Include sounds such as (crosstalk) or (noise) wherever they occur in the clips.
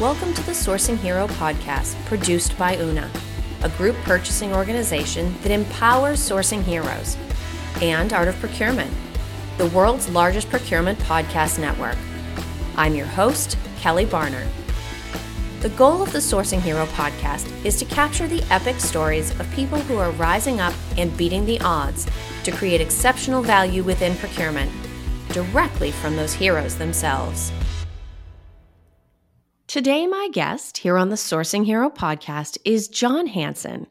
Welcome to the Sourcing Hero podcast, produced by Una, a group purchasing organization that empowers sourcing heroes, and Art of Procurement, the world's largest procurement podcast network. I'm your host, Kelly Barner. The goal of the Sourcing Hero podcast is to capture the epic stories of people who are rising up and beating the odds to create exceptional value within procurement, directly from those heroes themselves. Today, my guest here on the Sourcing Hero podcast is Jon Hansen.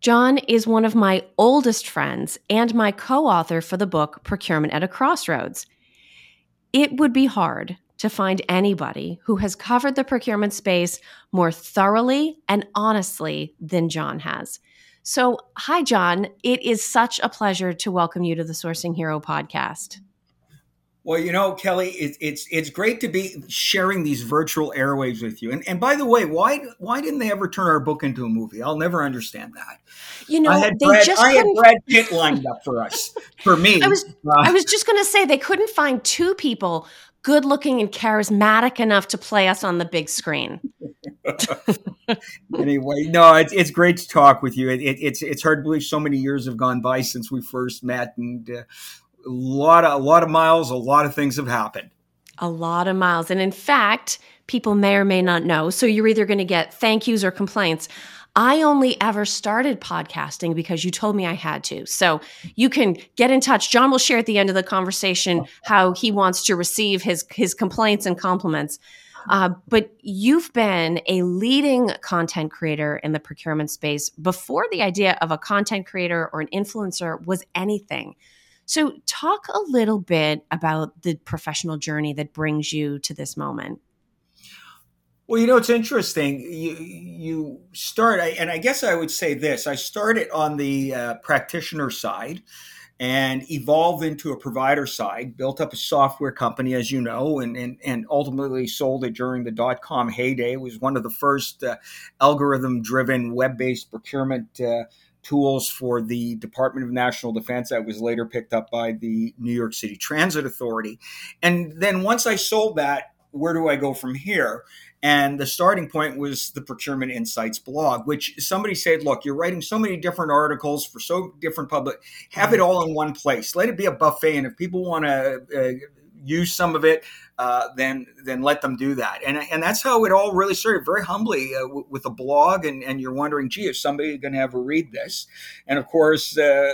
Jon is one of my oldest friends and my co author for the book Procurement at a Crossroads. It would be hard to find anybody who has covered the procurement space more thoroughly and honestly than Jon has. So, hi, Jon. It is such a pleasure to welcome you to the Sourcing Hero podcast. Well, you know, Kelly, it, it's it's great to be sharing these virtual airwaves with you. And and by the way, why why didn't they ever turn our book into a movie? I'll never understand that. You know, I had they Brad, just I had Brad Pitt lined up for us, for me. I was (laughs) Uh, I was just going to say they couldn't find two people good looking and charismatic enough to play us on the big screen. (laughs) anyway, no, it's it's great to talk with you. It, it, it's it's hard to believe so many years have gone by since we first met, and uh, a lot of a lot of miles, a lot of things have happened. A lot of miles. And in fact, people may or may not know. So you're either going to get thank yous or complaints. I only ever started podcasting because you told me I had to. So you can get in touch. John will share at the end of the conversation how he wants to receive his his complaints and compliments. Uh, but you've been a leading content creator in the procurement space before the idea of a content creator or an influencer was anything. So, talk a little bit about the professional journey that brings you to this moment. Well, you know, it's interesting. You you start, and I guess I would say this: I started on the uh, practitioner side and evolved into a provider side. Built up a software company, as you know, and and, and ultimately sold it during the dot com heyday. It was one of the first uh, algorithm driven web based procurement. Uh, tools for the Department of National Defense that was later picked up by the New York City Transit Authority. And then once I sold that, where do I go from here? And the starting point was the Procurement Insights blog, which somebody said, look, you're writing so many different articles for so different public, have it all in one place. Let it be a buffet. And if people want to uh, use some of it, uh, then then let them do that. And and that's how it all really started, very humbly uh, w- with a blog. And, and you're wondering, gee, is somebody going to ever read this? And of course, uh,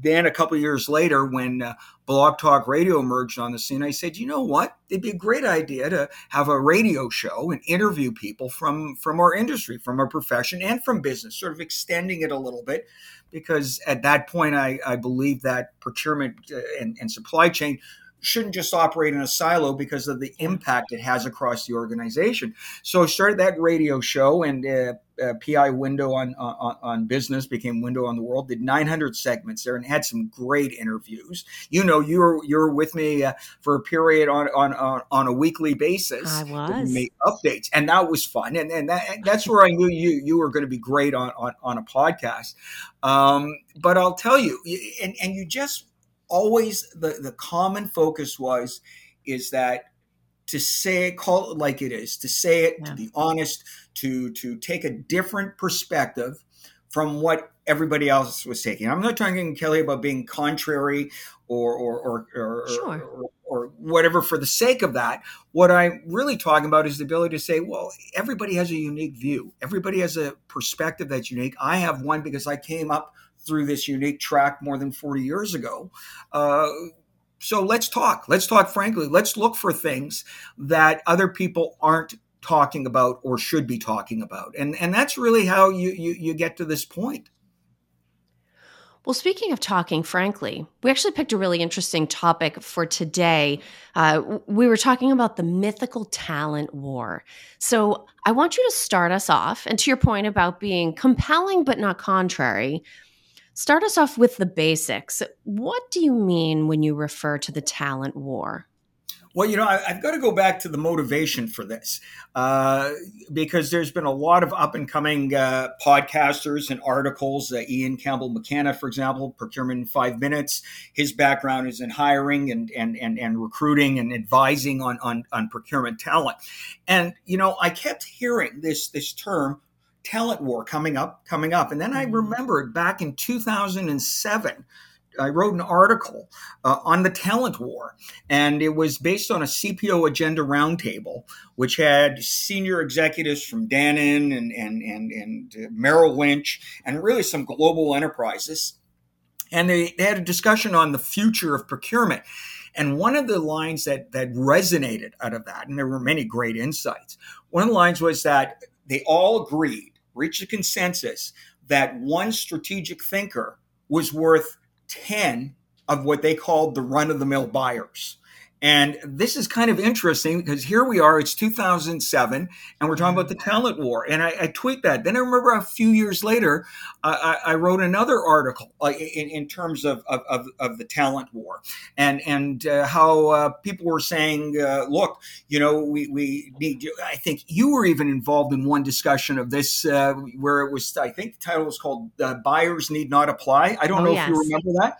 then a couple years later, when uh, Blog Talk Radio emerged on the scene, I said, you know what? It'd be a great idea to have a radio show and interview people from from our industry, from our profession, and from business, sort of extending it a little bit. Because at that point, I, I believe that procurement uh, and, and supply chain shouldn't just operate in a silo because of the impact it has across the organization. So I started that radio show, and uh, uh, PI Window on, on on business became Window on the World. Did 900 segments there and had some great interviews. You know, you were you were with me uh, for a period on on on, on a weekly basis. I was. Made updates, and that was fun. And and that, that's where I knew you you were going to be great on on, on a podcast. Um, but I'll tell you, and and you just always the the common focus was is that to say it call it like it is to say it Yeah. to be honest to to take a different perspective from what everybody else was taking i'm not talking kelly about being contrary or or or or, Sure. or, or whatever for the sake of that what i'm really talking about is the ability to say well everybody has a unique view everybody has a perspective that's unique i have one because i came up through this unique track more than 40 years ago uh, so let's talk. Let's talk frankly. Let's look for things that other people aren't talking about or should be talking about. And and that's really how you you, you get to this point. Well, speaking of talking frankly, we actually picked a really interesting topic for today. Uh, we were talking about the mythical talent war. So I want you to start us off, and to your point about being compelling but not contrary, start us off with the basics. What do you mean when you refer to the talent war? Well, you know, I, have got to go back to the motivation for this uh, because there's been a lot of up and coming uh, podcasters and articles. Uh, Ian Campbell McKenna, for example, Procurement in Five Minutes. His background is in hiring and and and, and recruiting and advising on, on on procurement talent. And you know, I kept hearing this this term talent war coming up, coming up, and then I mm-hmm. remembered back in 2007 I wrote an article uh, on the talent war, and it was based on a CPO agenda roundtable, which had senior executives from Dannon and and and, and uh, Merrill Lynch, and really some global enterprises, and they, they had a discussion on the future of procurement. And one of the lines that that resonated out of that, and there were many great insights. One of the lines was that they all agreed, reached a consensus that one strategic thinker was worth 10 of what they called the run of the mill buyers. And this is kind of interesting because here we are, it's 2007, and we're talking about the mm-hmm. talent war. And I, I tweet that. Then I remember a few years later, uh, I, I, wrote another article uh, in, in, terms of, of, of, the talent war and, and uh, how uh, people were saying, uh, look, you know, we, we need, I think you were even involved in one discussion of this uh, where it was, I think the title was called Buyers Need Not Apply. I don't oh, know yes. if you remember that.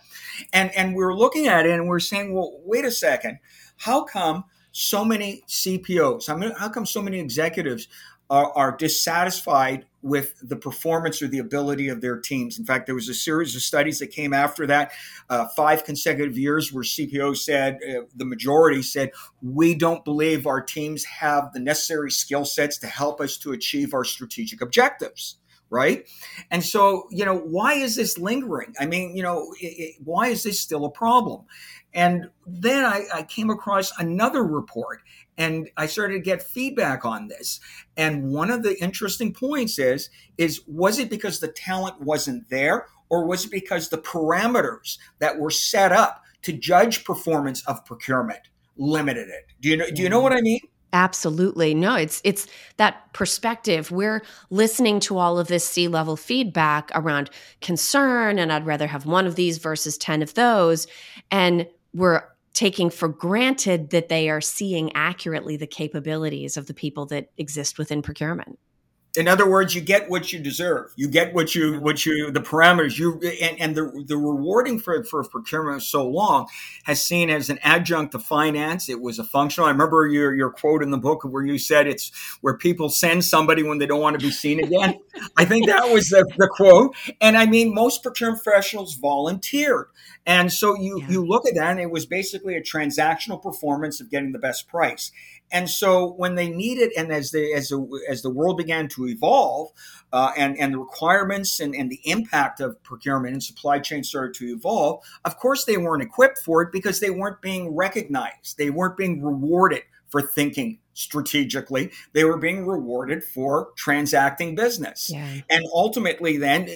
And, and we were looking at it and we we're saying, well, wait a second how come so many CPOs, I mean, how come so many executives are, are, dissatisfied with the performance or the ability of their teams? In fact, there was a series of studies that came after that, uh, five consecutive years, where CPOs said, uh, the majority said, we don't believe our teams have the necessary skill sets to help us to achieve our strategic objectives right? And so, you know, why is this lingering? I mean, you know, it, it, why is this still a problem? And then I, I came across another report and I started to get feedback on this. And one of the interesting points is, is was it because the talent wasn't there or was it because the parameters that were set up to judge performance of procurement limited it? Do you know, do you know what I mean? Absolutely. No, it's it's that perspective. We're listening to all of this C-level feedback around concern and I'd rather have one of these versus 10 of those and we're taking for granted that they are seeing accurately the capabilities of the people that exist within procurement. In other words you get what you deserve. You get what you what you the parameters you and, and the the rewarding for for procurement so long has seen as an adjunct to finance. It was a functional. I remember your your quote in the book where you said it's where people send somebody when they don't want to be seen again. (laughs) I think that was the, the, quote. And i mean most procurement professionals volunteered and so you yeah. you look at that and it was basically a transactional performance of getting the best price and so when they needed, and as the as the as the world began to evolve, uh, and and the requirements and, and the impact of procurement and supply chain started to evolve, of course they weren't equipped for it because they weren't being recognized. They weren't being rewarded for thinking strategically. They were being rewarded for transacting business, yeah. and ultimately, then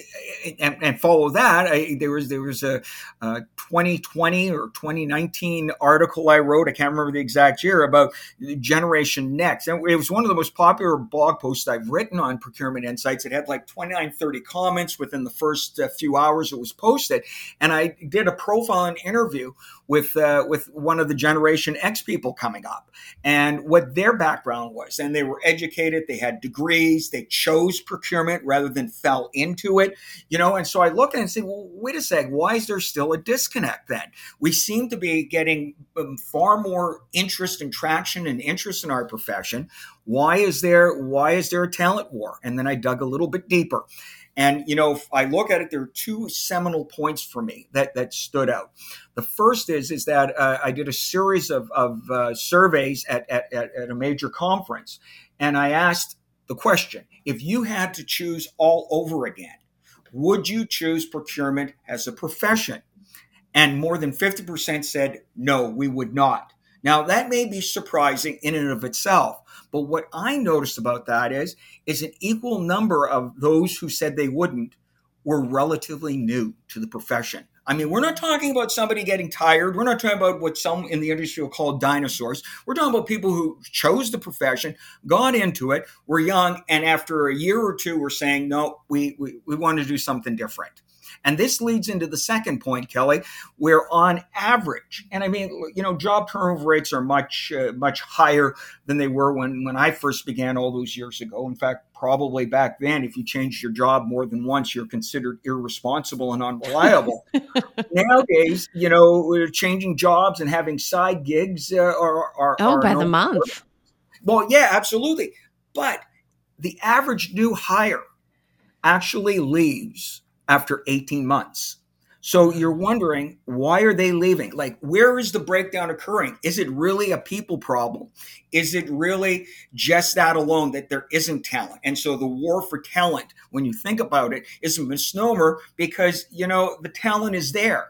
and, and follow that. I, there was there was a, a, 2020 or 2019 article I wrote. I can't remember the exact year about Generation Next, and it was one of the most popular blog posts I've written on procurement insights. It had like 29, 30 comments within the first uh, few hours it was posted, and I did a profile and interview with uh, with one of the Generation X people coming up, and what their background was. And they were educated, they had degrees, they chose procurement rather than fell into it, you know. And so I look at it and say, well, wait a sec, why is there still a disconnect then? We seem to be getting um, far more interest and traction and interest in our profession. Why is there why is there a talent war? And then I dug a little bit deeper. And you know, if I look at it, there are two seminal points for me that that stood out. The first is is that uh, I did a series of, of uh, surveys at, at, at a major conference, and I asked the question: If you had to choose all over again, would you choose procurement as a profession? And more than 50% said, no, we would not. Now, that may be surprising in and of itself, but what I noticed about that is, is an equal number of those who said they wouldn't were relatively new to the profession. I mean, we're not talking about somebody getting tired. We're not talking about what some in the industry will call dinosaurs. We're talking about people who chose the profession, got into it, were young, and after a year or two were saying, no, we, we, we want to do something different. And this leads into the second point, Kelly, where on average, and I mean, you know, job turnover rates are much, uh, much higher than they were when, when I first began all those years ago. In fact, probably back then, if you changed your job more than once, you're considered irresponsible and unreliable. (laughs) Nowadays, you know, we're changing jobs and having side gigs uh, are, are, oh are by the month. Well, yeah, absolutely. But the average new hire actually leaves after 18 months. So you're wondering why are they leaving? Like where is the breakdown occurring? Is it really a people problem? Is it really just that alone that there isn't talent? And so the war for talent, when you think about it, is a misnomer because you know the talent is there.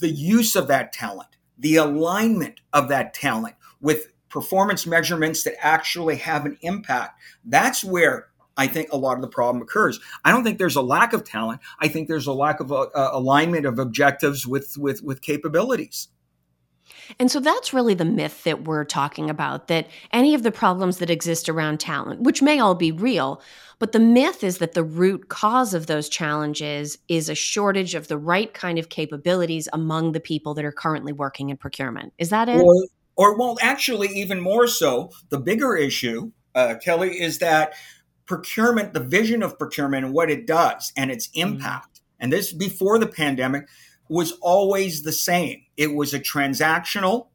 The use of that talent, the alignment of that talent with performance measurements that actually have an impact. That's where I think a lot of the problem occurs. I don't think there's a lack of talent. I think there's a lack of uh, uh, alignment of objectives with with with capabilities. And so that's really the myth that we're talking about that any of the problems that exist around talent, which may all be real, but the myth is that the root cause of those challenges is a shortage of the right kind of capabilities among the people that are currently working in procurement. Is that it? Or, or well, actually, even more so, the bigger issue, uh, Kelly, is that procurement, the vision of procurement and what it does and its mm-hmm. impact, mm-hmm. and this before the pandemic, was always the same. It was a transactional,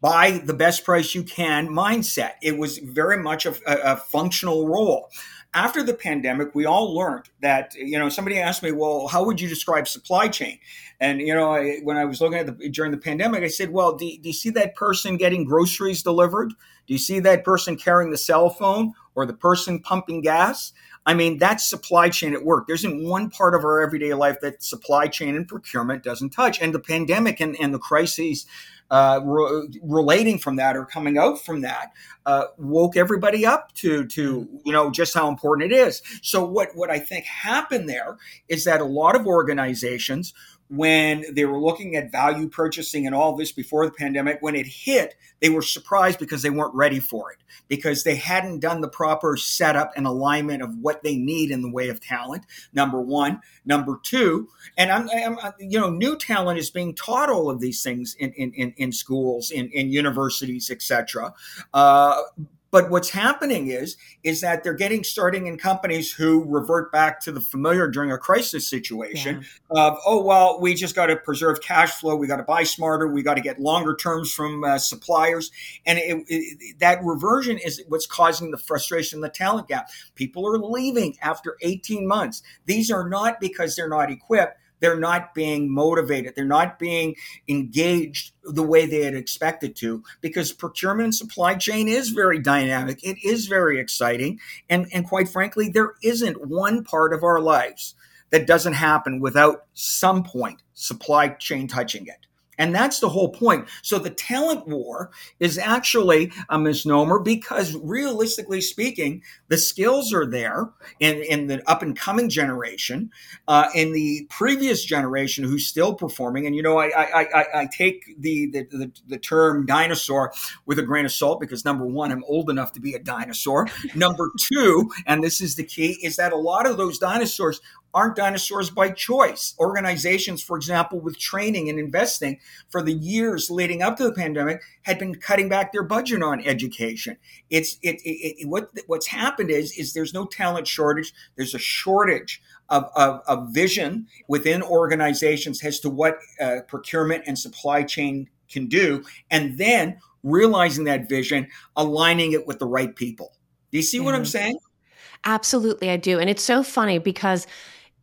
buy the best price you can mindset. It was very much a, a, a functional role. After the pandemic, we all learned that, you know, somebody asked me, well, how would you describe supply chain? And, you know, I, when I was looking at the, during the pandemic, I said, well, do, do you see that person getting groceries delivered? Do you see that person carrying the cell phone? Or the person pumping gas. I mean, that's supply chain at work. There isn't one part of our everyday life that supply chain and procurement doesn't touch. And the pandemic and, and the crises uh, re- relating from that or coming out from that uh, woke everybody up to to you know just how important it is. So what what I think happened there is that a lot of organizations when they were looking at value purchasing and all this before the pandemic, when it hit, they were surprised because they weren't ready for it, because they hadn't done the proper setup and alignment of what they need in the way of talent. Number one. Number two, and I'm, I'm you know, new talent is being taught all of these things in, in, in schools, in, in universities, etc. Uh, but what's happening is is that they're getting starting in companies who revert back to the familiar during a crisis situation yeah. of oh well we just got to preserve cash flow we got to buy smarter we got to get longer terms from uh, suppliers. And it, it, that reversion is what's causing the frustration the talent gap. People are leaving after 18 months. These are not because they're not equipped they're not being motivated. They're not being engaged the way they had expected to because procurement and supply chain is very dynamic. It is very exciting. And, and quite frankly, there isn't one part of our lives that doesn't happen without some point supply chain touching it. And that's the whole point. So the talent war is actually a misnomer because realistically speaking, the skills are there in, in the up and coming generation, uh, in the previous generation who's still performing. And, you know, I, I, I, I take the, the, the, the term dinosaur with a grain of salt because number one, I'm old enough to be a dinosaur. number two, and this is the key, is that a lot of those dinosaurs aren't dinosaurs by choice. Organizations, for example, with training and investing for the years leading up to the pandemic had been cutting back their budget on education. It's it, it, it what what's happened is is there's no talent shortage. There's a shortage of, of, of vision within organizations as to what uh, procurement and supply chain can do, and then realizing that vision, aligning it with the right people. Do you see what I'm mm-hmm. saying? Absolutely, I do. And it's so funny because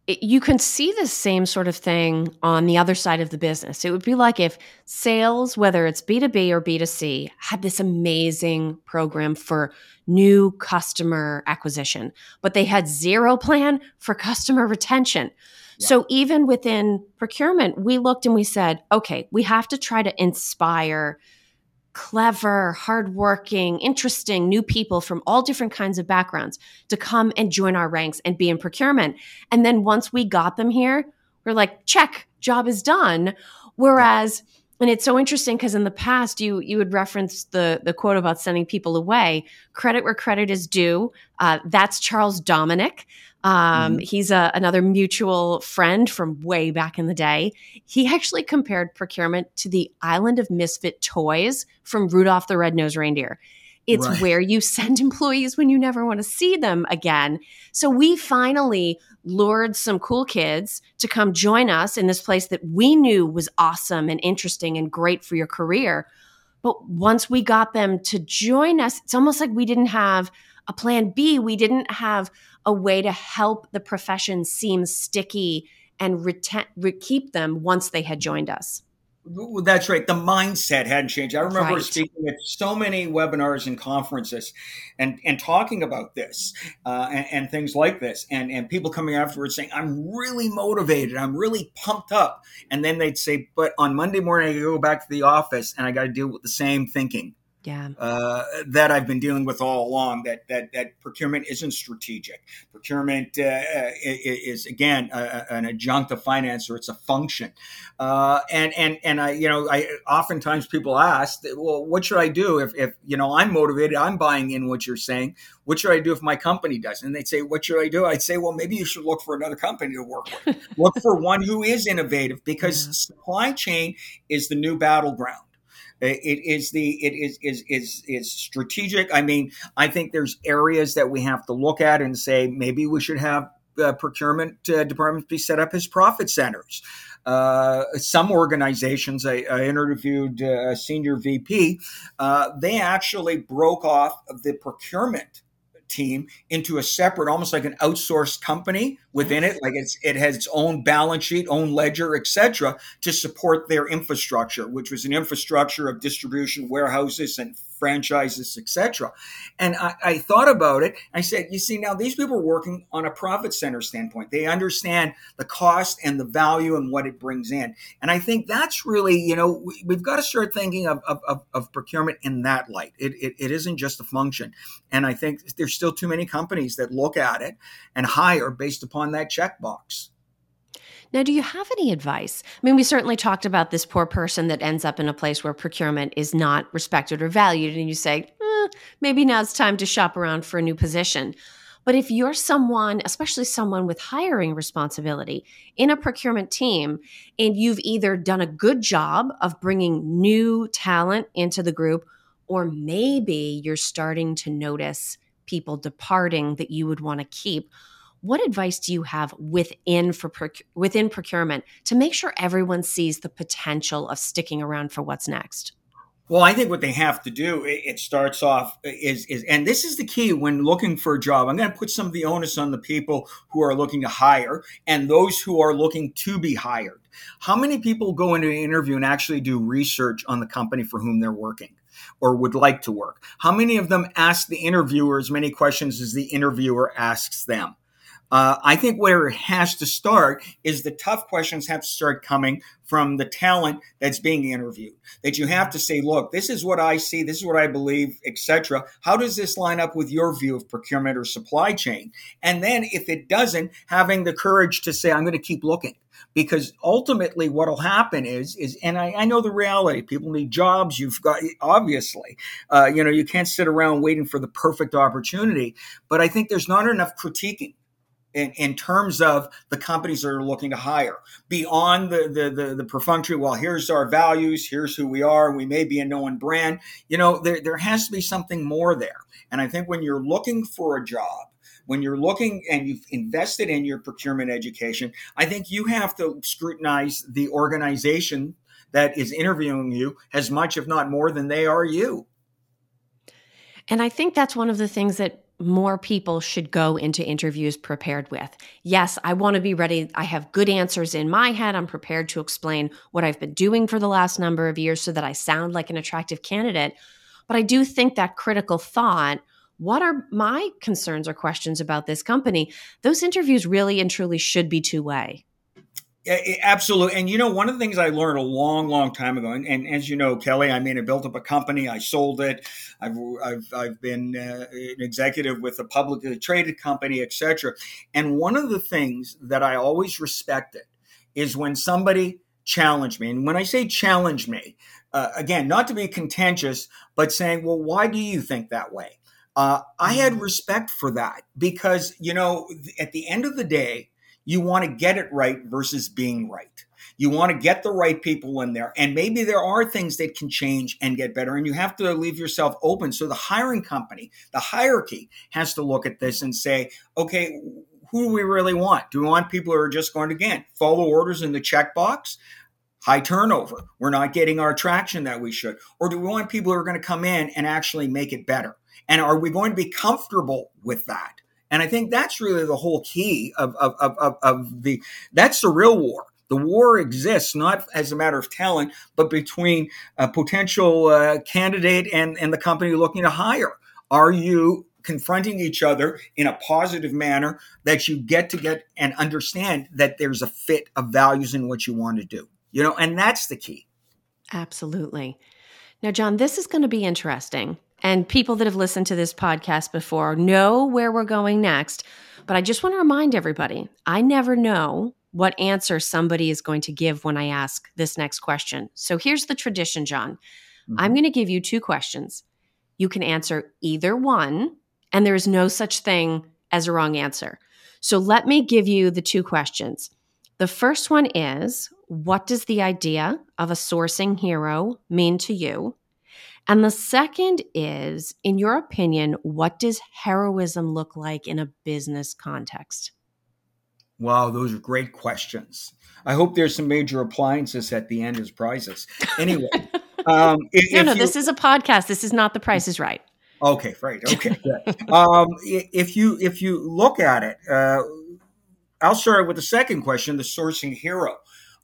it, you can see the same sort of thing on the other side of the business. It would be like if sales, whether it's B2B or B2C, had this amazing program for new customer acquisition, but they had zero plan for customer retention. Yeah. So even within procurement, we looked and we said, okay, we have to try to inspire clever, hardworking, interesting new people from all different kinds of backgrounds to come and join our ranks and be in procurement. And then once we got them here, we're like, check, job is done. Whereas, and it's so interesting because in the past you you would reference the the quote about sending people away. Credit where credit is due. Uh, that's Charles Dominick. Um, mm-hmm. He's a, another mutual friend from way back in the day. He actually compared procurement to the island of misfit toys from Rudolph the Red-Nosed Reindeer. It's right. where you (laughs) send employees when you never want to see them again. So we finally lured some cool kids to come join us in this place that we knew was awesome and interesting and great for your career. But once we got them to join us, it's almost like we didn't have a plan B. We didn't have a way to help the profession seem sticky and reten- re- keep them once they had joined us. That's right. The mindset hadn't changed. I remember right. speaking at so many webinars and conferences, and and talking about this uh, and, and, things like this, and and people coming afterwards saying, "I'm really motivated. I'm really pumped up," and then they'd say, "But on Monday morning, I go back to the office and I got to deal with the same thinking." Yeah. uh, that I've been dealing with all along. That that that procurement isn't strategic. Procurement uh, uh is again a, an adjunct of finance, or it's a function. Uh, and and and I, you know, I oftentimes people ask, well, what should I do if if you know I'm motivated, I'm buying in what you're saying. What should I do if my company doesn't? And they'd say, what should I do? I'd say, well, maybe you should look for another company to work with. (laughs) look for one who is innovative because yeah. supply chain is the new battleground it is the it is is is is strategic. I mean, I think there's areas that we have to look at and say maybe we should have uh, procurement uh, departments be set up as profit centers. Uh, some organizations, I, I interviewed uh, a senior VP, uh, they actually broke off the procurement team into a separate, almost like an outsourced company within it. Like it's it has its own balance sheet, own ledger, etc., to support their infrastructure, which was an infrastructure of distribution warehouses and franchises, etc. And I, I, thought about it. I said, you see, now these people are working on a profit center standpoint. They understand the cost and the value and what it brings in. And I think that's really, you know, we, have got to start thinking of, of, of, procurement in that light. It, it, it isn't just a function. And I think there's still too many companies that look at it and hire based upon that checkbox. Now, do you have any advice? I mean, we certainly talked about this poor person that ends up in a place where procurement is not respected or valued, and you say, eh, maybe now it's time to shop around for a new position. But if you're someone, especially someone with hiring responsibility in a procurement team, and you've either done a good job of bringing new talent into the group, or maybe you're starting to notice people departing that you would want to keep, what advice do you have within for within procurement to make sure everyone sees the potential of sticking around for what's next? Well, I think what they have to do it starts off is is and this is the key when looking for a job. I'm going to put some of the onus on the people who are looking to hire and those who are looking to be hired. How many people go into an interview and actually do research on the company for whom they're working? or would like to work? How many of them ask the interviewer as many questions as the interviewer asks them? Uh, I think where it has to start is the tough questions have to start coming from the talent that's being interviewed. That you have to say, look, this is what I see, this is what I believe, etc. How does this line up with your view of procurement or supply chain? And then if it doesn't, having the courage to say, I'm going to keep looking. Because ultimately, what will happen is, is, and I, I, know the reality. People need jobs. You've got obviously, uh, you know, you can't sit around waiting for the perfect opportunity. But I think there's not enough critiquing in, in terms of the companies that are looking to hire beyond the, the, the, the perfunctory, well, here's our values, here's who we are, we may be a known brand. You know, there, there has to be something more there. And I think when you're looking for a job, when you're looking and you've invested in your procurement education, I think you have to scrutinize the organization that is interviewing you as much, if not more, than they are you. And I think that's one of the things that more people should go into interviews prepared with. Yes, I want to be ready. I have good answers in my head. I'm prepared to explain what I've been doing for the last number of years so that I sound like an attractive candidate. But I do think that critical thought what are my concerns or questions about this company? Those interviews really and truly should be two way. Absolutely. And you know, one of the things I learned a long, long time ago, and, and, as you know, Kelly, I mean, I built up a company, I sold it, I've, I've, I've been uh, an executive with a publicly traded company, etc. And one of the things that I always respected is when somebody challenged me. And when I say challenge me, uh, again, not to be contentious, but saying, well, why do you think that way? Uh, I had mm-hmm. respect for that because, you know, at the end of the day, you want to get it right versus being right. You want to get the right people in there. And maybe there are things that can change and get better. And you have to leave yourself open. So the hiring company, the hierarchy has to look at this and say, okay, who do we really want? Do we want people who are just going to, again, follow orders in the checkbox? High turnover. We're not getting our traction that we should. Or do we want people who are going to come in and actually make it better? And are we going to be comfortable with that? And I think that's really the whole key of, of, of, of, the, that's the real war. The war exists not as a matter of talent, but between a potential uh, candidate and, and the company looking to hire. Are you confronting each other in a positive manner that you get to get and understand that there's a fit of values in what you want to do? You know, and that's the key. Absolutely. Now, Jon, this is going to be interesting. And people that have listened to this podcast before know where we're going next. But I just want to remind everybody I never know what answer somebody is going to give when I ask this next question. So here's the tradition, Jon. Mm-hmm. I'm going to give you two questions. You can answer either one, and there is no such thing as a wrong answer. So let me give you the two questions. The first one is What does the idea of a sourcing hero mean to you? And the second is, in your opinion, what does heroism look like in a business context? Wow, those are great questions. I hope there's some major appliances at the end as prizes. Anyway, (laughs) um, if, no, no, you, this is a podcast. This is not The Price is Right. Okay, right. Okay, (laughs) um, if you if you look at it, uh, I'll start with the second question: the sourcing hero.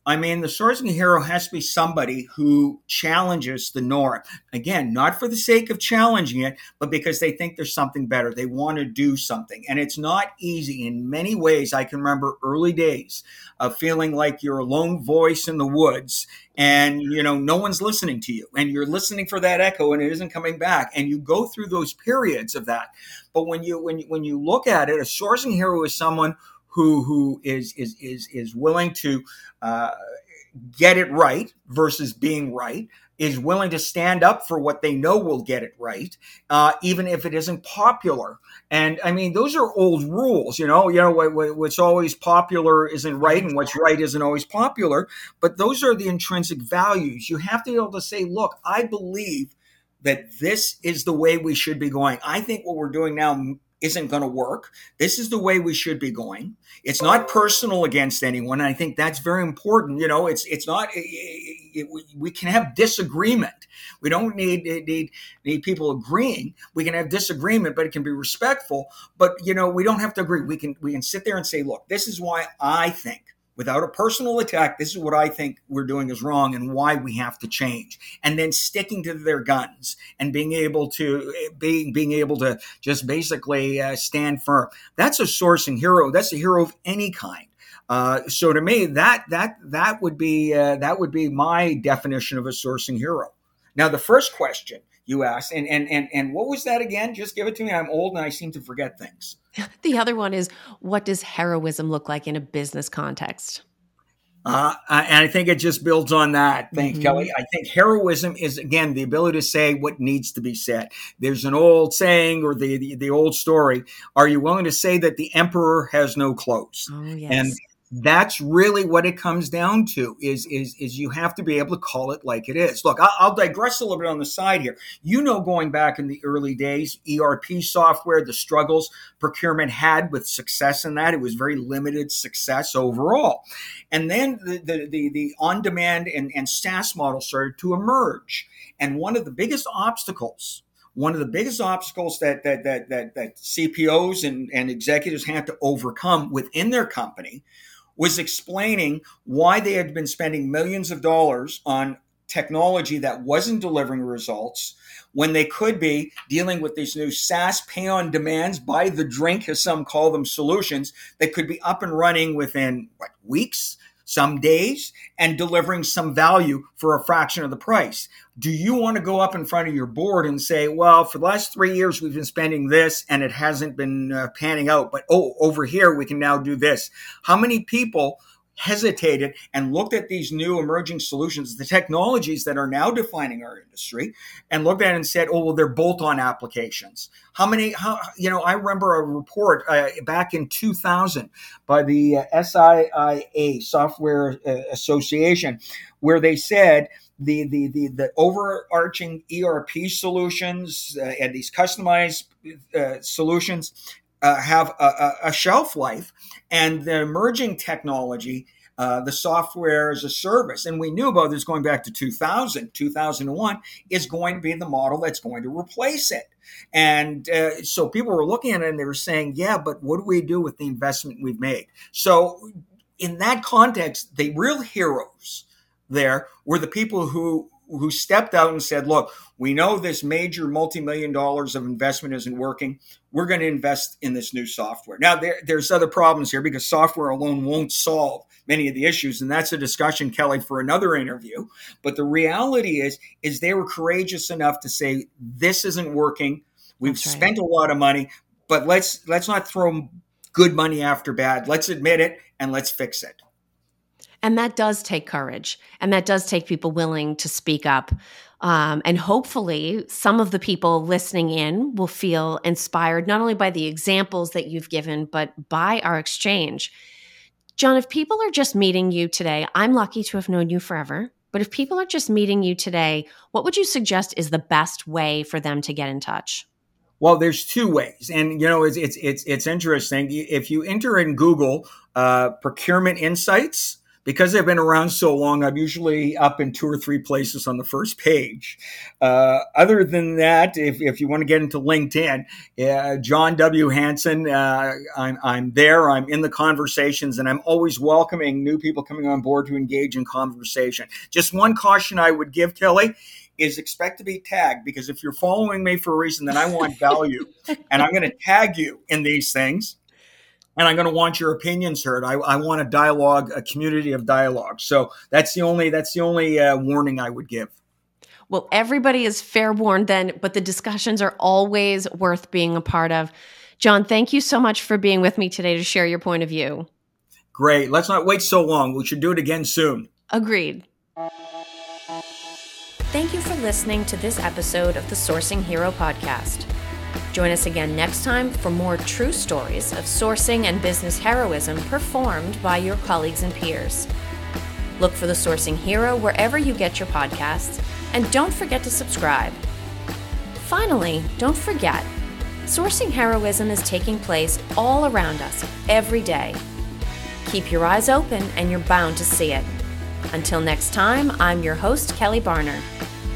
I mean, the sourcing hero has to be somebody who challenges the norm. Again, not for the sake of challenging it, but because they think there's something better. They want to do something. And it's not easy in many ways. I can remember early days of feeling like you're a lone voice in the woods and, you know, no one's listening to you and you're listening for that echo and it isn't coming back. And you go through those periods of that. But when you, when you, when you look at it, a sourcing hero is someone who who is is is is willing to uh, get it right versus being right is willing to stand up for what they know will get it right, uh, even if it isn't popular. And I mean, those are old rules, you know. You know, what, what's always popular isn't right, and what's right isn't always popular. But those are the intrinsic values. You have to be able to say, "Look, I believe that this is the way we should be going. I think what we're doing now isn't going to work. This is the way we should be going. It's not personal against anyone. I think that's very important. You know, it's it's not. It, it, we can have disagreement. We don't need need need people agreeing. We can have disagreement, but it can be respectful. But you know, we don't have to agree. We can we can sit there and say, look, this is why I think without a personal attack, this is what I think we're doing is wrong and why we have to change. And then sticking to their guns and being able to being being able to just basically uh, stand firm. That's a sourcing hero. That's a hero of any kind. Uh, so to me, that that that would be uh, that would be my definition of a sourcing hero. Now, the first question you asked, and and and and what was that again? Just give it to me. I'm old and I seem to forget things. (laughs) The other one is what does heroism look like in a business context? Uh, and I think it just builds on that. Thanks, mm-hmm. Kelly. I think heroism is again the ability to say what needs to be said. There's an old saying or the, the, the old story: Are you willing to say that the emperor has no clothes? Oh, yes. And that's really what it comes down to is is is you have to be able to call it like it is. Look I'll, I'll, digress a little bit on the side here. You know going back in the early days erp software the struggles procurement had with success in that it was very limited success overall. And then the the the, the on-demand and, and saas model started to emerge. And one of the biggest obstacles one of the biggest obstacles that that that that, that CPOs and, and executives had to overcome within their company was explaining why they had been spending millions of dollars on technology that wasn't delivering results when they could be dealing with these new SaaS pay on demands by the drink, as some call them, solutions that could be up and running within what, weeks, some days, and delivering some value for a fraction of the price. Do you want to go up in front of your board and say, well, for the last three years, we've been spending this and it hasn't been uh, panning out, but oh, over here, we can now do this? How many people hesitated and looked at these new emerging solutions, the technologies that are now defining our industry, and looked at and said, "Oh, well, they're bolt-on applications." How many? How you know? I remember a report uh, back in 2000 by the uh, SIIA Software uh, Association, where they said the the the, the overarching ERP solutions uh, and these customized uh, solutions uh, have a, a, shelf life, and the emerging technology, uh, the software as a service, and we knew about this going back to 2000, 2001, is going to be the model that's going to replace it. And uh, so people were looking at it and they were saying, yeah, but what do we do with the investment we've made? So, in that context, the real heroes there were the people who who stepped out and said, "Look, we know this major multi-million dollars of investment isn't working. We're going to invest in this new software." Now, there, there's other problems here because software alone won't solve many of the issues, and that's a discussion, Kelly, for another interview. But the reality is, is they were courageous enough to say, "This isn't working. We've right. spent a lot of money, but let's let's not throw good money after bad. Let's admit it and let's fix it." And that does take courage. And that does take people willing to speak up. Um, and hopefully, some of the people listening in will feel inspired not only by the examples that you've given, but by our exchange. Jon, if people are just meeting you today, I'm lucky to have known you forever. But if people are just meeting you today, what would you suggest is the best way for them to get in touch? Well, there's two ways, and you know it's it's it's, it's interesting. If you enter in Google uh, procurement insights, because they've been around so long, I'm usually up in two or three places on the first page. Uh, other than that, if, if you want to get into LinkedIn, uh, Jon W. Hansen, uh, I'm, I'm there, I'm in the conversations, and I'm always welcoming new people coming on board to engage in conversation. Just one caution I would give, Kelly is expect to be tagged because if you're following me for a reason, then I want value. (laughs) and I'm going to tag you in these things and I'm going to want your opinions heard. I, I, want a dialogue, a community of dialogue. So that's the only that's the only uh, warning I would give. Well, everybody is fair warned then, but the discussions are always worth being a part of. Jon, thank you so much for being with me today to share your point of view. Great. Let's not wait so long. We should do it again soon. Agreed. Thank you for listening to this episode of the Sourcing Hero podcast. Join us again next time for more true stories of sourcing and business heroism performed by your colleagues and peers. Look for the Sourcing Hero wherever you get your podcasts, and don't forget to subscribe. Finally, don't forget, sourcing heroism is taking place all around us every day. Keep your eyes open and you're bound to see it. Until next time, I'm your host, Kelly Barner.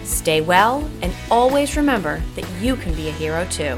Stay well, and always remember that you can be a hero too.